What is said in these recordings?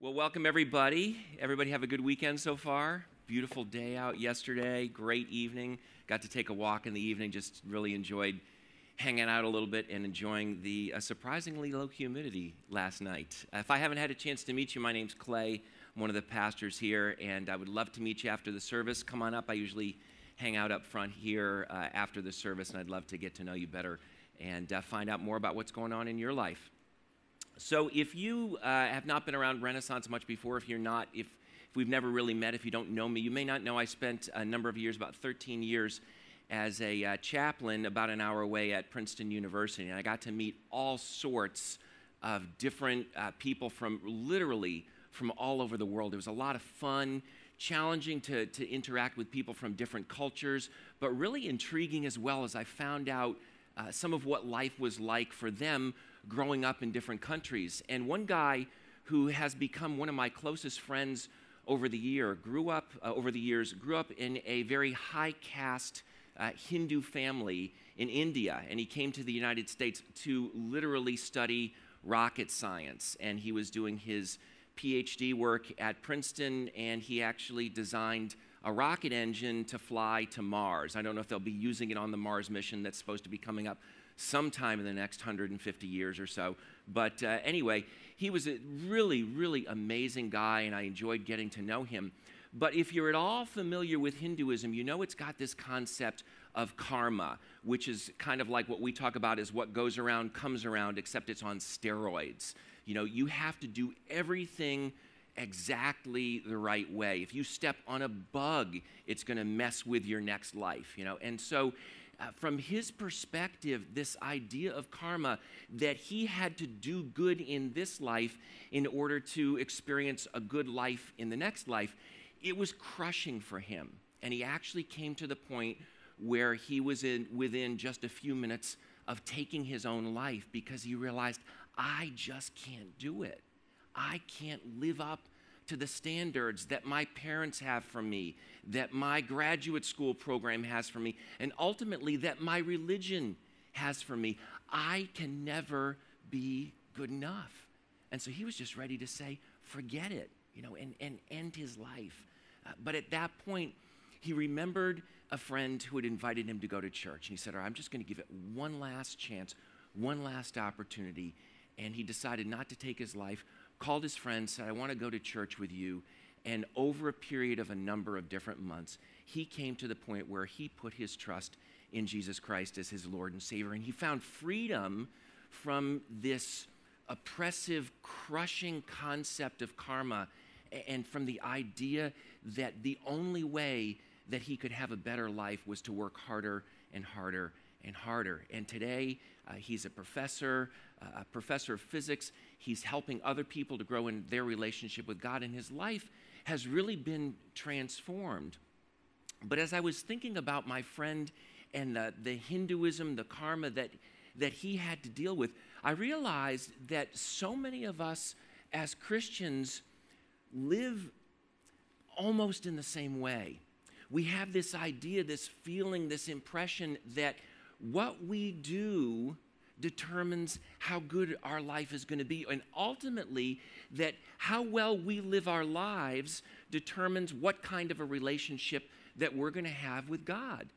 Well, welcome everybody. Everybody have a good weekend so far. Beautiful day out yesterday, great evening. Got to take a walk in the evening, just really enjoyed hanging out a little bit and enjoying the uh, surprisingly low humidity last night. If I haven't had a chance to meet you, my name's Clay. I'm one of the pastors here, and I would love to meet you after the service. Come on up. I usually hang out up front here uh, after the service, and I'd love to get to know you better and uh, find out more about what's going on in your life. So, if you uh, have not been around Renaissance much before, if you're not, if, if we've never really met, if you don't know me, you may not know I spent a number of years, about 13 years, as a uh, chaplain about an hour away at Princeton University. And I got to meet all sorts of different uh, people from literally from all over the world. It was a lot of fun, challenging to, to interact with people from different cultures, but really intriguing as well as I found out uh, some of what life was like for them growing up in different countries. And one guy who has become one of my closest friends over the year grew up uh, over the years grew up in a very high caste uh, Hindu family in India, and he came to the United States to literally study rocket science. And he was doing his PhD work at Princeton, and he actually designed a rocket engine to fly to Mars. I don't know if they'll be using it on the Mars mission that's supposed to be coming up sometime in the next 150 years or so. But uh, anyway, he was a really, really amazing guy, and I enjoyed getting to know him. But if you're at all familiar with Hinduism, you know it's got this concept of karma, which is kind of like what we talk about as what goes around comes around, except it's on steroids. You know, you have to do everything exactly the right way. If you step on a bug, it's going to mess with your next life, you know. And so uh, from his perspective, this idea of karma that he had to do good in this life in order to experience a good life in the next life, it was crushing for him. And he actually came to the point where he was in, within just a few minutes of taking his own life because he realized, I just can't do it. I can't live up to the standards that my parents have for me, that my graduate school program has for me, and ultimately that my religion has for me. I can never be good enough. And so he was just ready to say, forget it, you know, and, and end his life. Uh, but at that point, he remembered a friend who had invited him to go to church. And he said, All right, I'm just going to give it one last chance, one last opportunity. And he decided not to take his life, called his friend, said, I want to go to church with you. And over a period of a number of different months, he came to the point where he put his trust in Jesus Christ as his Lord and Savior. And he found freedom from this oppressive, crushing concept of karma and from the idea that the only way that he could have a better life was to work harder and harder and harder. And today, uh, he's a professor, uh, a professor of physics. He's helping other people to grow in their relationship with God, and his life has really been transformed. But as I was thinking about my friend and the, the Hinduism, the karma that, that he had to deal with, I realized that so many of us as Christians live almost in the same way. We have this idea, this feeling, this impression that what we do determines how good our life is going to be. And ultimately, that how well we live our lives determines what kind of a relationship that we're going to have with God.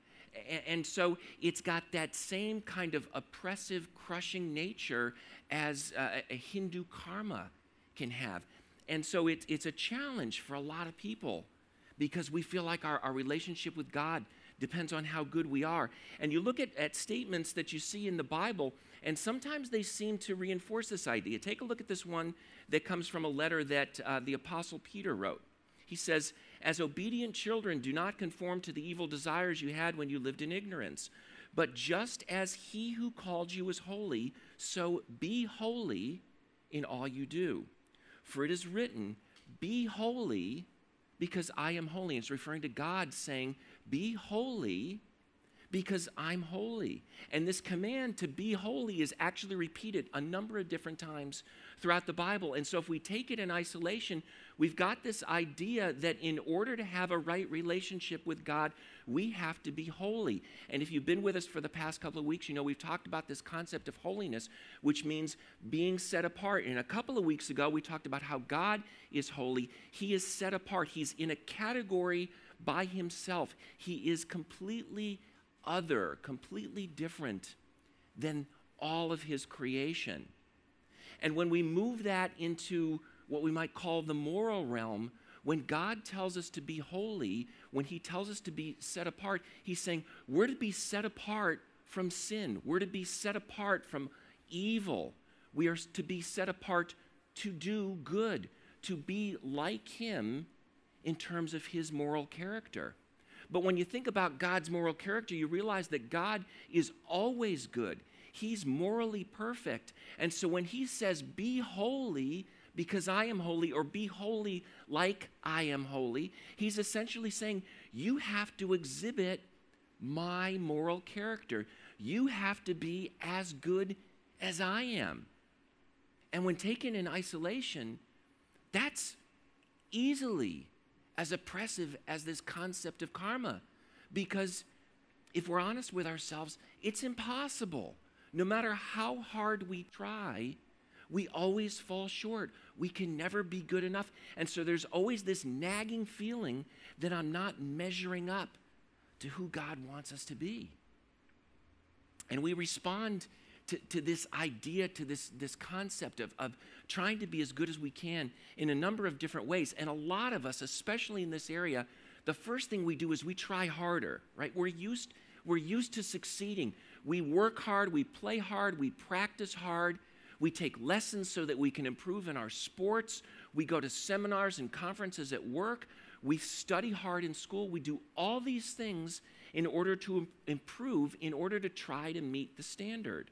And so it's got that same kind of oppressive, crushing nature as uh, a Hindu karma can have. And so it's, a challenge for a lot of people because we feel like our relationship with God depends on how good we are. And you look at, at statements that you see in the Bible, and sometimes they seem to reinforce this idea. Take a look at this one that comes from a letter that uh, the Apostle Peter wrote. He says, As obedient children, do not conform to the evil desires you had when you lived in ignorance. But just as he who called you is holy, so be holy in all you do. For it is written, Be holy because I am holy. And It's referring to God saying, Be holy because I'm holy. And this command to be holy is actually repeated a number of different times throughout the Bible. And so if we take it in isolation, we've got this idea that in order to have a right relationship with God, we have to be holy. And if you've been with us for the past couple of weeks, you know we've talked about this concept of holiness, which means being set apart. And a couple of weeks ago, we talked about how God is holy. He is set apart, He's in a category by Himself. He is completely other, completely different than all of His creation. And when we move that into what we might call the moral realm, when God tells us to be holy, when He tells us to be set apart, He's saying we're to be set apart from sin, we're to be set apart from evil, we are to be set apart to do good, to be like Him in terms of His moral character. But when you think about God's moral character, you realize that God is always good. He's morally perfect. And so when he says, Be holy because I am holy, or be holy like I am holy, he's essentially saying, You have to exhibit my moral character. You have to be as good as I am. And when taken in isolation, that's easily as oppressive as this concept of karma. Because if we're honest with ourselves, it's impossible no matter how hard we try, we always fall short. We can never be good enough. And so there's always this nagging feeling that I'm not measuring up to who God wants us to be. And we respond to, to this idea, to this, this concept of, of trying to be as good as we can in a number of different ways. And a lot of us, especially in this area, the first thing we do is we try harder, right? We're used, we're used to succeeding. We work hard, we play hard, we practice hard, we take lessons so that we can improve in our sports, we go to seminars and conferences at work, we study hard in school, we do all these things in order to improve, in order to try to meet the standard.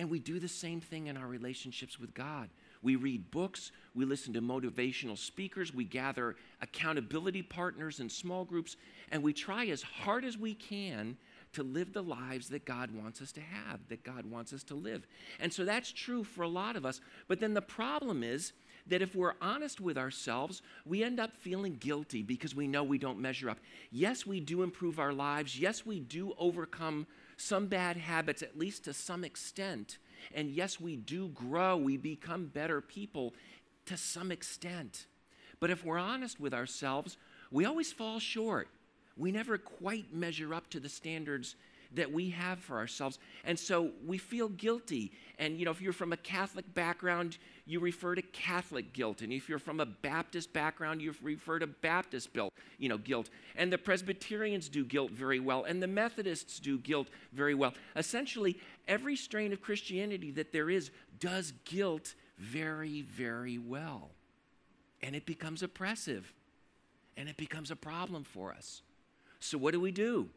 And we do the same thing in our relationships with God. We read books, we listen to motivational speakers, we gather accountability partners in small groups, and we try as hard as we can to live the lives that God wants us to have, that God wants us to live. And so that's true for a lot of us. But then the problem is that if we're honest with ourselves, we end up feeling guilty because we know we don't measure up. Yes, we do improve our lives. Yes, we do overcome some bad habits, at least to some extent. And yes, we do grow. We become better people to some extent. But if we're honest with ourselves, we always fall short we never quite measure up to the standards that we have for ourselves. And so we feel guilty. And, you know, if you're from a Catholic background, you refer to Catholic guilt. And if you're from a Baptist background, you refer to Baptist guilt, you know, guilt. And the Presbyterians do guilt very well, and the Methodists do guilt very well. Essentially, every strain of Christianity that there is does guilt very, very well. And it becomes oppressive, and it becomes a problem for us. So, what do we do?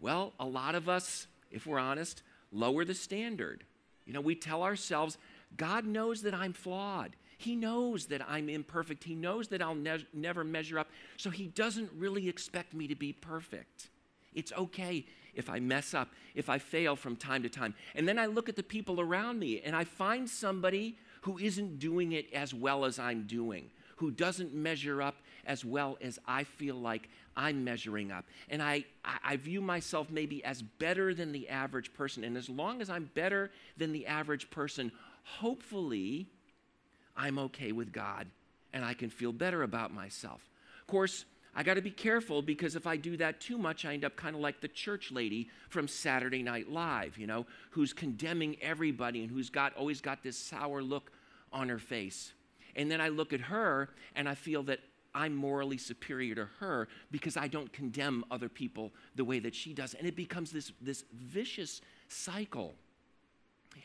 Well, a lot of us, if we're honest, lower the standard. You know, we tell ourselves, God knows that I'm flawed. He knows that I'm imperfect. He knows that I'll ne- never measure up. So He doesn't really expect me to be perfect. It's okay if I mess up, if I fail from time to time. And then I look at the people around me and I find somebody who isn't doing it as well as I'm doing, who doesn't measure up as well as I feel like I'm measuring up. And I, I view myself maybe as better than the average person. And as long as I'm better than the average person, hopefully I'm okay with God and I can feel better about myself. Of course, I got to be careful because if I do that too much, I end up kind of like the church lady from Saturday Night Live, you know, who's condemning everybody and who's got always got this sour look on her face. And then I look at her and I feel that I'm morally superior to her because I don't condemn other people the way that she does. And it becomes this, this vicious cycle.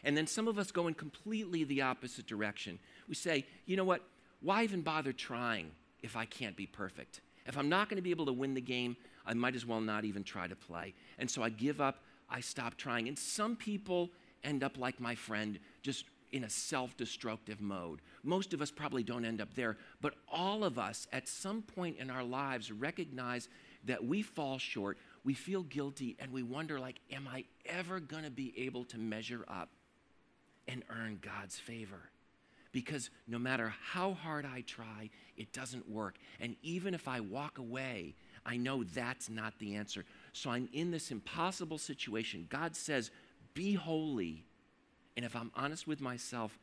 And then some of us go in completely the opposite direction. We say, you know what? Why even bother trying if I can't be perfect? If I'm not going to be able to win the game, I might as well not even try to play. And so I give up, I stop trying. And some people end up like my friend, just in a self destructive mode. Most of us probably don't end up there, but all of us at some point in our lives recognize that we fall short. we feel guilty and we wonder like am I ever going to be able to measure up and earn God's favor? Because no matter how hard I try, it doesn't work. And even if I walk away, I know that's not the answer. So I'm in this impossible situation. God says, Be holy. And if I'm honest with myself,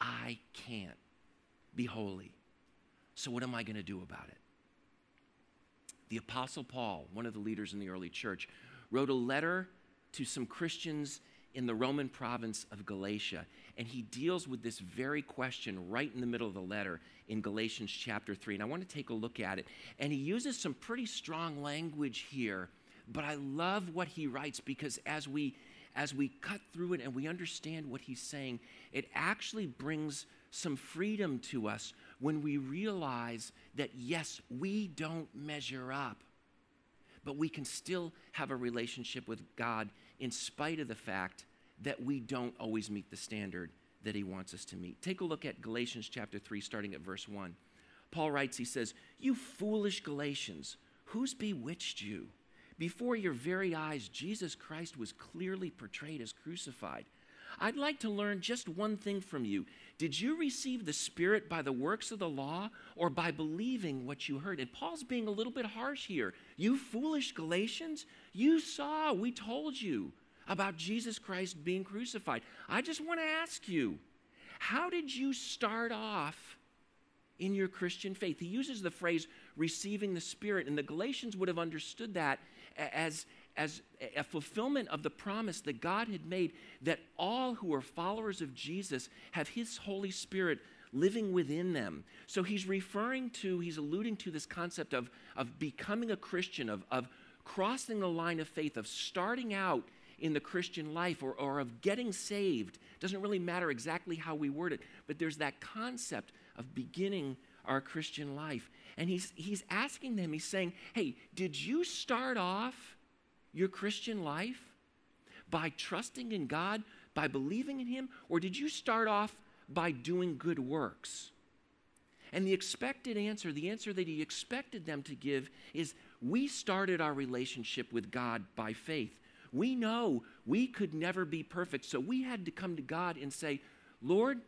I can't be holy. So what am I going to do about it? The Apostle Paul, one of the leaders in the early church, wrote a letter to some Christians in the Roman province of Galatia. And he deals with this very question right in the middle of the letter in Galatians chapter 3. And I want to take a look at it. And he uses some pretty strong language here, but I love what he writes because as we as we cut through it and we understand what he's saying, it actually brings some freedom to us when we realize that, yes, we don't measure up, but we can still have a relationship with God in spite of the fact that we don't always meet the standard that He wants us to meet. Take a look at Galatians chapter 3, starting at verse 1. Paul writes, He says, You foolish Galatians, who's bewitched you? Before your very eyes, Jesus Christ was clearly portrayed as crucified. I'd like to learn just one thing from you. Did you receive the Spirit by the works of the law or by believing what you heard? And Paul's being a little bit harsh here. You foolish Galatians, you saw, we told you about Jesus Christ being crucified. I just want to ask you, how did you start off in your Christian faith? He uses the phrase receiving the Spirit, and the Galatians would have understood that as, as a fulfillment of the promise that God had made that all who are followers of Jesus have His Holy Spirit living within them. So he's referring to, he's alluding to this concept of, of becoming a Christian, of, of crossing the line of faith, of starting out in the Christian life or, or of getting saved. Doesn't really matter exactly how we word it, but there's that concept of beginning our Christian life. And he's, he's asking them, he's saying, hey, did you start off your Christian life by trusting in God, by believing in Him, or did you start off by doing good works? And the expected answer, the answer that he expected them to give, is we started our relationship with God by faith. We know we could never be perfect, so we had to come to God and say, Lord,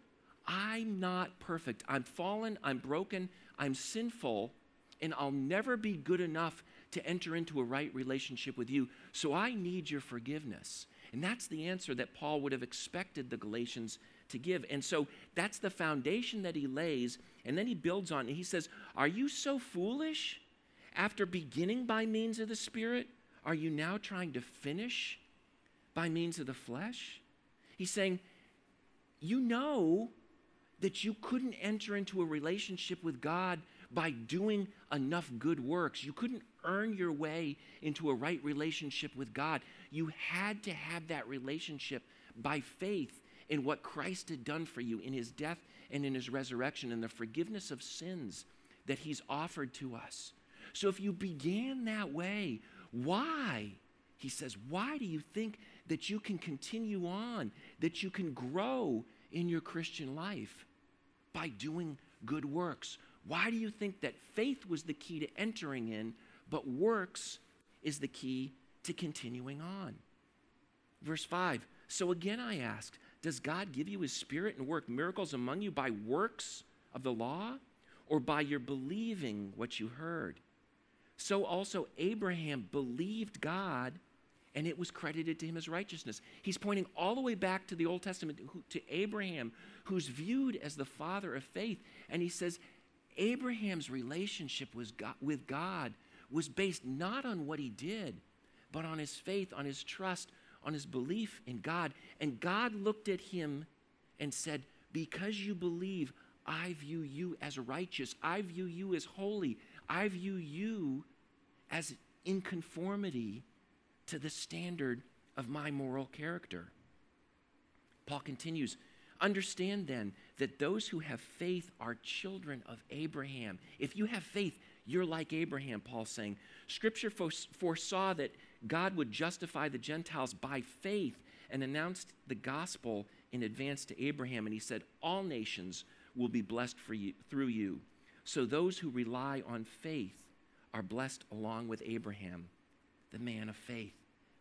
I'm not perfect. I'm fallen, I'm broken, I'm sinful, and I'll never be good enough to enter into a right relationship with you. So I need your forgiveness. And that's the answer that Paul would have expected the Galatians to give. And so that's the foundation that he lays. And then he builds on it. He says, Are you so foolish? After beginning by means of the Spirit, are you now trying to finish by means of the flesh? He's saying, You know that you couldn't enter into a relationship with God by doing enough good works. You couldn't earn your way into a right relationship with God. You had to have that relationship by faith in what Christ had done for you in his death and in his resurrection and the forgiveness of sins that he's offered to us. So if you began that way, why? He says, why do you think that you can continue on, that you can grow in your Christian life by doing good works? Why do you think that faith was the key to entering in, but works is the key to continuing on? Verse 5 So again I ask, does God give you his spirit and work miracles among you by works of the law or by your believing what you heard? So also Abraham believed God and it was credited to him as righteousness. He's pointing all the way back to the Old Testament to Abraham, who's viewed as the father of faith. And he says, Abraham's relationship God, with God was based not on what he did, but on his faith, on his trust, on his belief in God. And God looked at him and said, Because you believe, I view you as righteous. I view you as holy. I view you as in conformity to the standard of my moral character. Paul continues Understand then that those who have faith are children of Abraham. If you have faith, you're like Abraham, Paul's saying. Scripture foresaw that God would justify the Gentiles by faith and announced the gospel in advance to Abraham. And he said, All nations will be blessed you, through you. So those who rely on faith are blessed along with Abraham. The man of faith.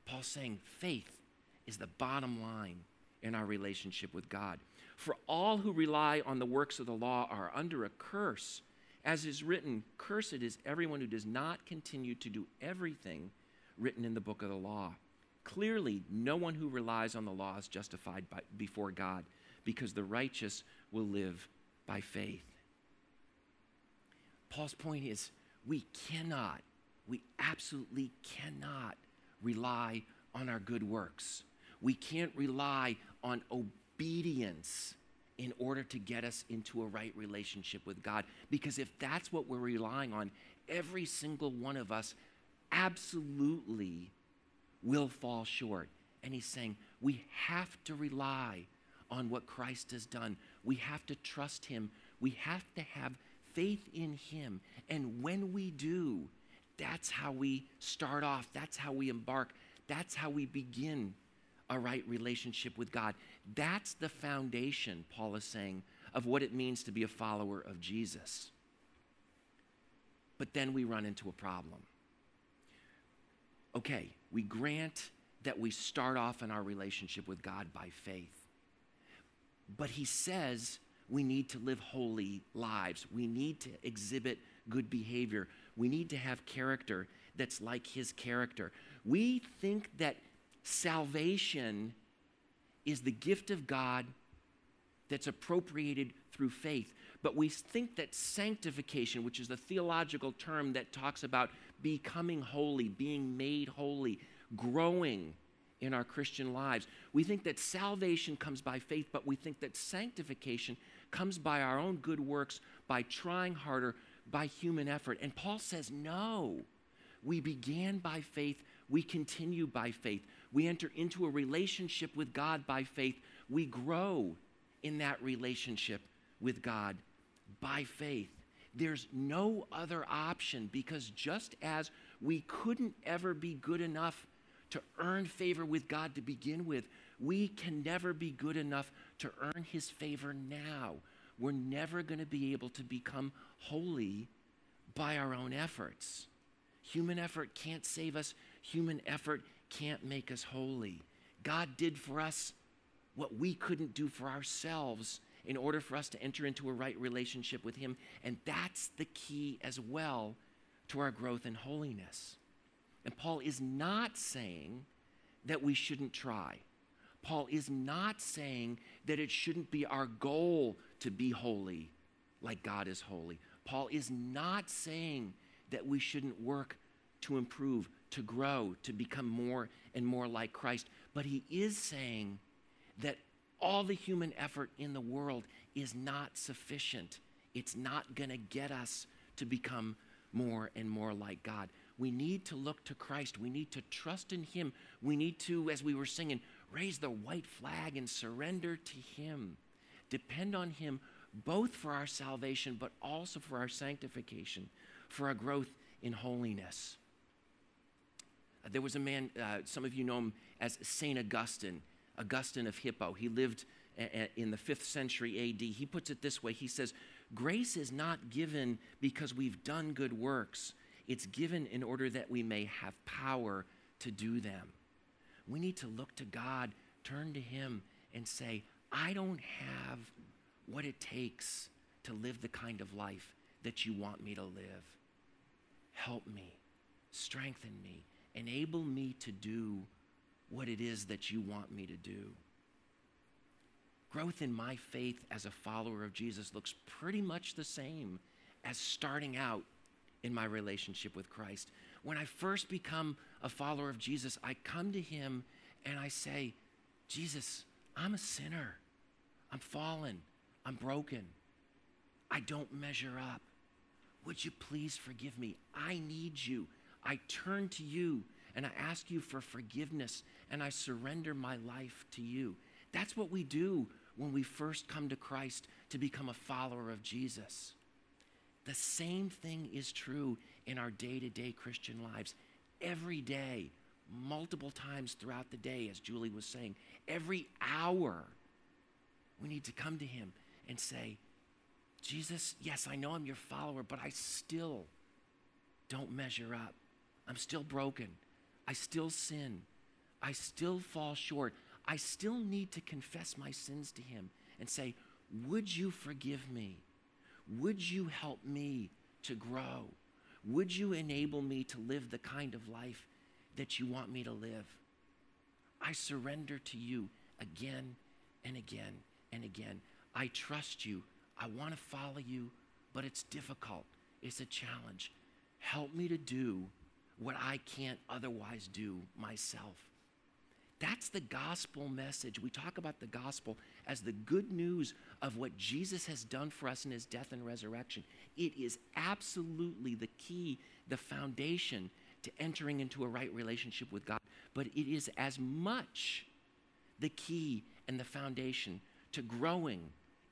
Paul's saying faith is the bottom line in our relationship with God. For all who rely on the works of the law are under a curse. As is written, Cursed is everyone who does not continue to do everything written in the book of the law. Clearly, no one who relies on the law is justified by, before God, because the righteous will live by faith. Paul's point is we cannot, we absolutely cannot rely on our good works. We can't rely on obedience in order to get us into a right relationship with God. Because if that's what we're relying on, every single one of us absolutely will fall short. And he's saying we have to rely on what Christ has done. We have to trust him. We have to have faith in him. And when we do, that's how we start off. That's how we embark. That's how we begin a right relationship with God. That's the foundation, Paul is saying, of what it means to be a follower of Jesus. But then we run into a problem. Okay, we grant that we start off in our relationship with God by faith. But he says we need to live holy lives. We need to exhibit good behavior. We need to have character that's like his character. We think that salvation is the gift of God that's appropriated through faith. But we think that sanctification, which is the theological term that talks about becoming holy, being made holy, growing in our Christian lives, we think that salvation comes by faith, but we think that sanctification comes by our own good works, by trying harder, by human effort. And Paul says, no. We began by faith, we continue by faith. We enter into a relationship with God by faith. We grow in that relationship with God by faith. There's no other option because just as we couldn't ever be good enough to earn favor with God to begin with, we can never be good enough to earn His favor now. We're never going to be able to become holy by our own efforts. Human effort can't save us, human effort can't make us holy. God did for us what we couldn't do for ourselves in order for us to enter into a right relationship with Him. And that's the key as well to our growth in holiness. And Paul is not saying that we shouldn't try. Paul is not saying that it shouldn't be our goal to be holy like God is holy. Paul is not saying that we shouldn't work to improve, to grow, to become more and more like Christ. But he is saying that all the human effort in the world is not sufficient. It's not going to get us to become more and more like God. We need to look to Christ. We need to trust in Him. We need to, as we were singing, raise the white flag and surrender to Him. Depend on Him both for our salvation, but also for our sanctification, for our growth in holiness. Uh, there was a man, uh, some of you know him as St. Augustine, Augustine of Hippo. He lived a- a- in the fifth century AD. He puts it this way He says, Grace is not given because we've done good works, it's given in order that we may have power to do them. We need to look to God, turn to Him, and say, I don't have what it takes to live the kind of life that you want me to live. Help me, strengthen me, enable me to do what it is that you want me to do. Growth in my faith as a follower of Jesus looks pretty much the same as starting out in my relationship with Christ. When I first become a follower of Jesus, I come to Him and I say, Jesus, I'm a sinner. I'm fallen. I'm broken. I don't measure up. Would you please forgive me? I need you. I turn to you and I ask you for forgiveness and I surrender my life to you. That's what we do when we first come to Christ to become a follower of Jesus. The same thing is true in our day to day Christian lives. Every day, multiple times throughout the day, as Julie was saying, every hour, we need to come to Him and say, Jesus, yes, I know I'm your follower, but I still don't measure up. I'm still broken. I still sin. I still fall short. I still need to confess my sins to Him and say, Would you forgive me? Would you help me to grow? Would you enable me to live the kind of life that you want me to live? I surrender to you again and again and again. I trust you. I want to follow you, but it's difficult. It's a challenge. Help me to do what I can't otherwise do myself. That's the gospel message. We talk about the gospel as the good news of what Jesus has done for us in his death and resurrection. It is absolutely the key, the foundation to entering into a right relationship with God. But it is as much the key and the foundation to growing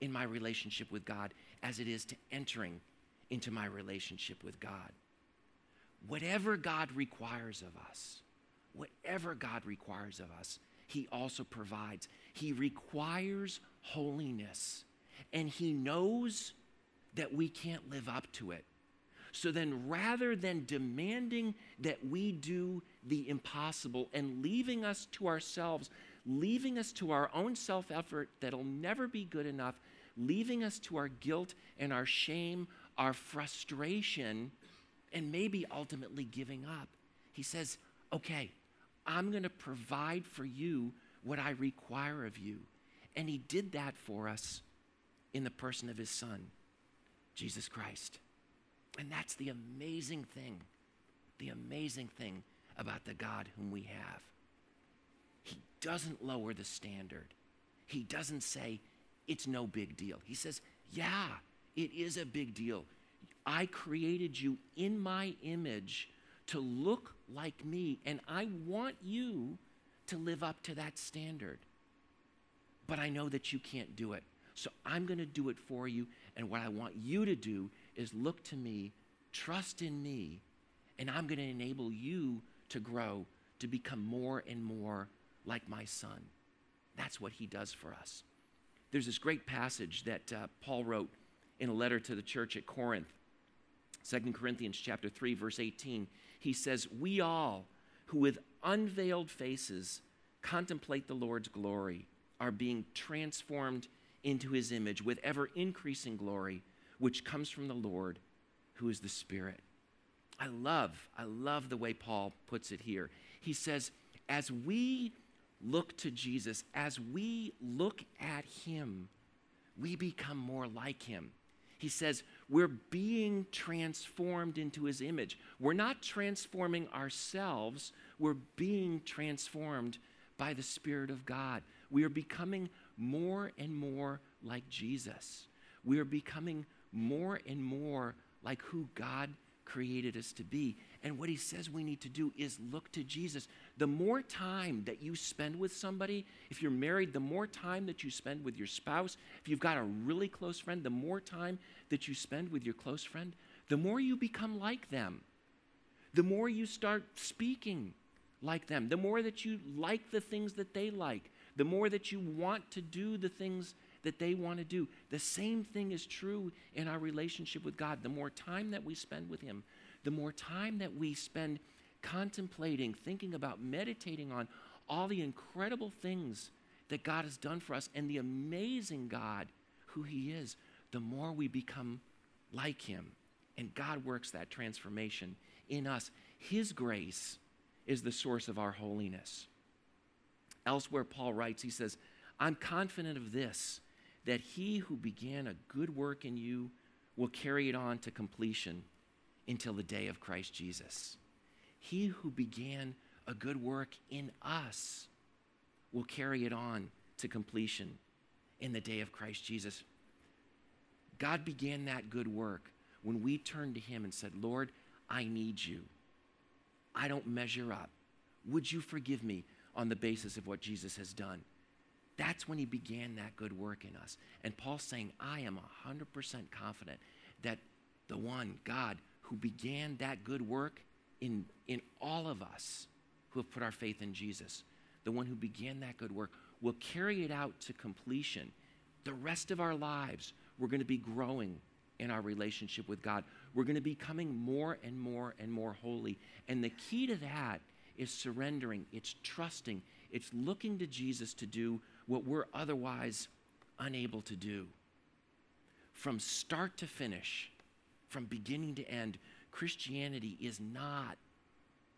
in my relationship with God as it is to entering into my relationship with God. Whatever God requires of us, whatever God requires of us, He also provides. He requires holiness, and He knows that we can't live up to it. So then, rather than demanding that we do the impossible and leaving us to ourselves, leaving us to our own self effort that'll never be good enough, leaving us to our guilt and our shame, our frustration, and maybe ultimately giving up, he says, Okay, I'm going to provide for you what I require of you. And he did that for us in the person of his son, Jesus Christ. And that's the amazing thing, the amazing thing about the God whom we have. He doesn't lower the standard. He doesn't say, it's no big deal. He says, yeah, it is a big deal. I created you in my image to look like me, and I want you to live up to that standard. But I know that you can't do it. So I'm going to do it for you. And what I want you to do is look to me, trust in me, and I'm going to enable you to grow to become more and more like my son. That's what he does for us. There's this great passage that uh, Paul wrote in a letter to the church at Corinth. 2 Corinthians chapter 3 verse 18 he says, We all who with unveiled faces contemplate the Lord's glory are being transformed into his image with ever increasing glory, which comes from the Lord, who is the Spirit. I love, I love the way Paul puts it here. He says, as we look to Jesus, as we look at him, we become more like him. He says, we're being transformed into his image. We're not transforming ourselves, we're being transformed by the Spirit of God. We are becoming more and more like Jesus. We are becoming more and more like who God created us to be. And what he says we need to do is look to Jesus. The more time that you spend with somebody, if you're married, the more time that you spend with your spouse, if you've got a really close friend, the more time that you spend with your close friend, the more you become like them. The more you start speaking like them, the more that you like the things that they like, the more that you want to do the things that they want to do. The same thing is true in our relationship with God. The more time that we spend with Him, the more time that we spend contemplating, thinking about, meditating on all the incredible things that God has done for us and the amazing God who He is, the more we become like Him. And God works that transformation in us. His grace is the source of our holiness. Elsewhere, Paul writes, he says, I'm confident of this, that he who began a good work in you will carry it on to completion until the day of Christ Jesus. He who began a good work in us will carry it on to completion in the day of Christ Jesus. God began that good work when we turned to Him and said, Lord, I need you. I don't measure up. Would you forgive me on the basis of what Jesus has done? That's when He began that good work in us. And Paul's saying, I am 100% confident that the one, God, who began that good work in, in all of us who have put our faith in Jesus, the one who began that good work, will carry it out to completion. The rest of our lives, we're going to be growing in our relationship with God. We're going to be becoming more and more and more holy. And the key to that is surrendering, it's trusting, it's looking to Jesus to do what we're otherwise unable to do. From start to finish, from beginning to end, Christianity is not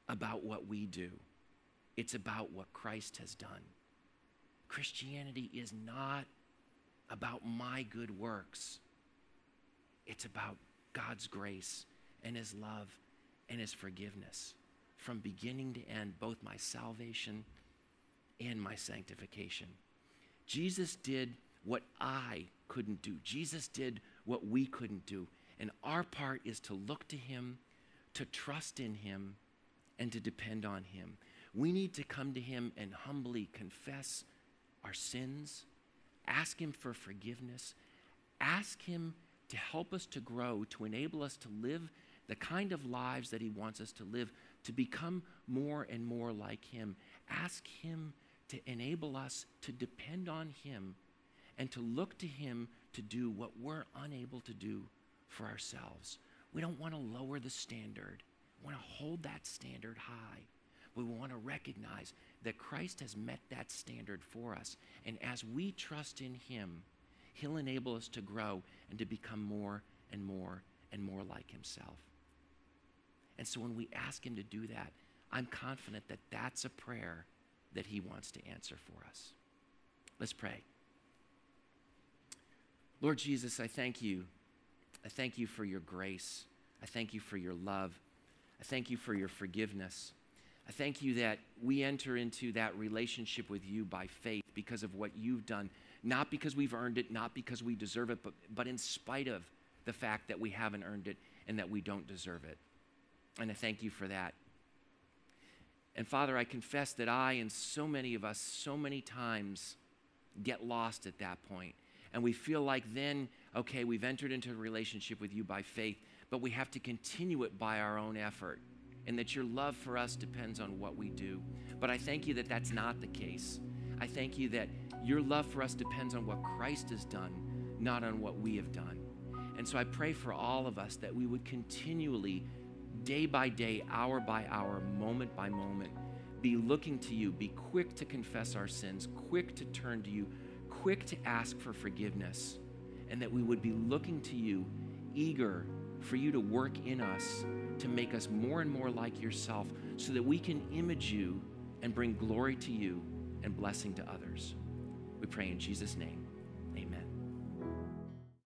about what we do, it's about what Christ has done. Christianity is not about my good works, it's about God's grace and His love and His forgiveness from beginning to end, both my salvation and my sanctification. Jesus did what I couldn't do. Jesus did what we couldn't do. And our part is to look to Him, to trust in Him, and to depend on Him. We need to come to Him and humbly confess our sins, ask Him for forgiveness, ask Him to help us to grow, to enable us to live the kind of lives that He wants us to live, to become more and more like Him. Ask Him to enable us to depend on Him and to look to Him to do what we're unable to do for ourselves. We don't want to lower the standard, we want to hold that standard high. We want to recognize that Christ has met that standard for us. And as we trust in Him, He'll enable us to grow and to become more and more and more like Himself. And so when we ask Him to do that, I'm confident that that's a prayer that He wants to answer for us. Let's pray. Lord Jesus, I thank you. I thank you for your grace. I thank you for your love. I thank you for your forgiveness. I thank you that we enter into that relationship with you by faith because of what you've done, not because we've earned it, not because we deserve it, but, but in spite of the fact that we haven't earned it and that we don't deserve it. And I thank you for that. And Father, I confess that I and so many of us, so many times, get lost at that point. And we feel like then, okay, we've entered into a relationship with you by faith, but we have to continue it by our own effort. And that your love for us depends on what we do. But I thank you that that's not the case. I thank you that your love for us depends on what Christ has done, not on what we have done. And so I pray for all of us that we would continually, day by day, hour by hour, moment by moment, be looking to you, be quick to confess our sins, quick to turn to you, quick to ask for forgiveness, and that we would be looking to you, eager for you to work in us to make us more and more like yourself so that we can image you and bring glory to you and blessing to others. We pray in Jesus' name.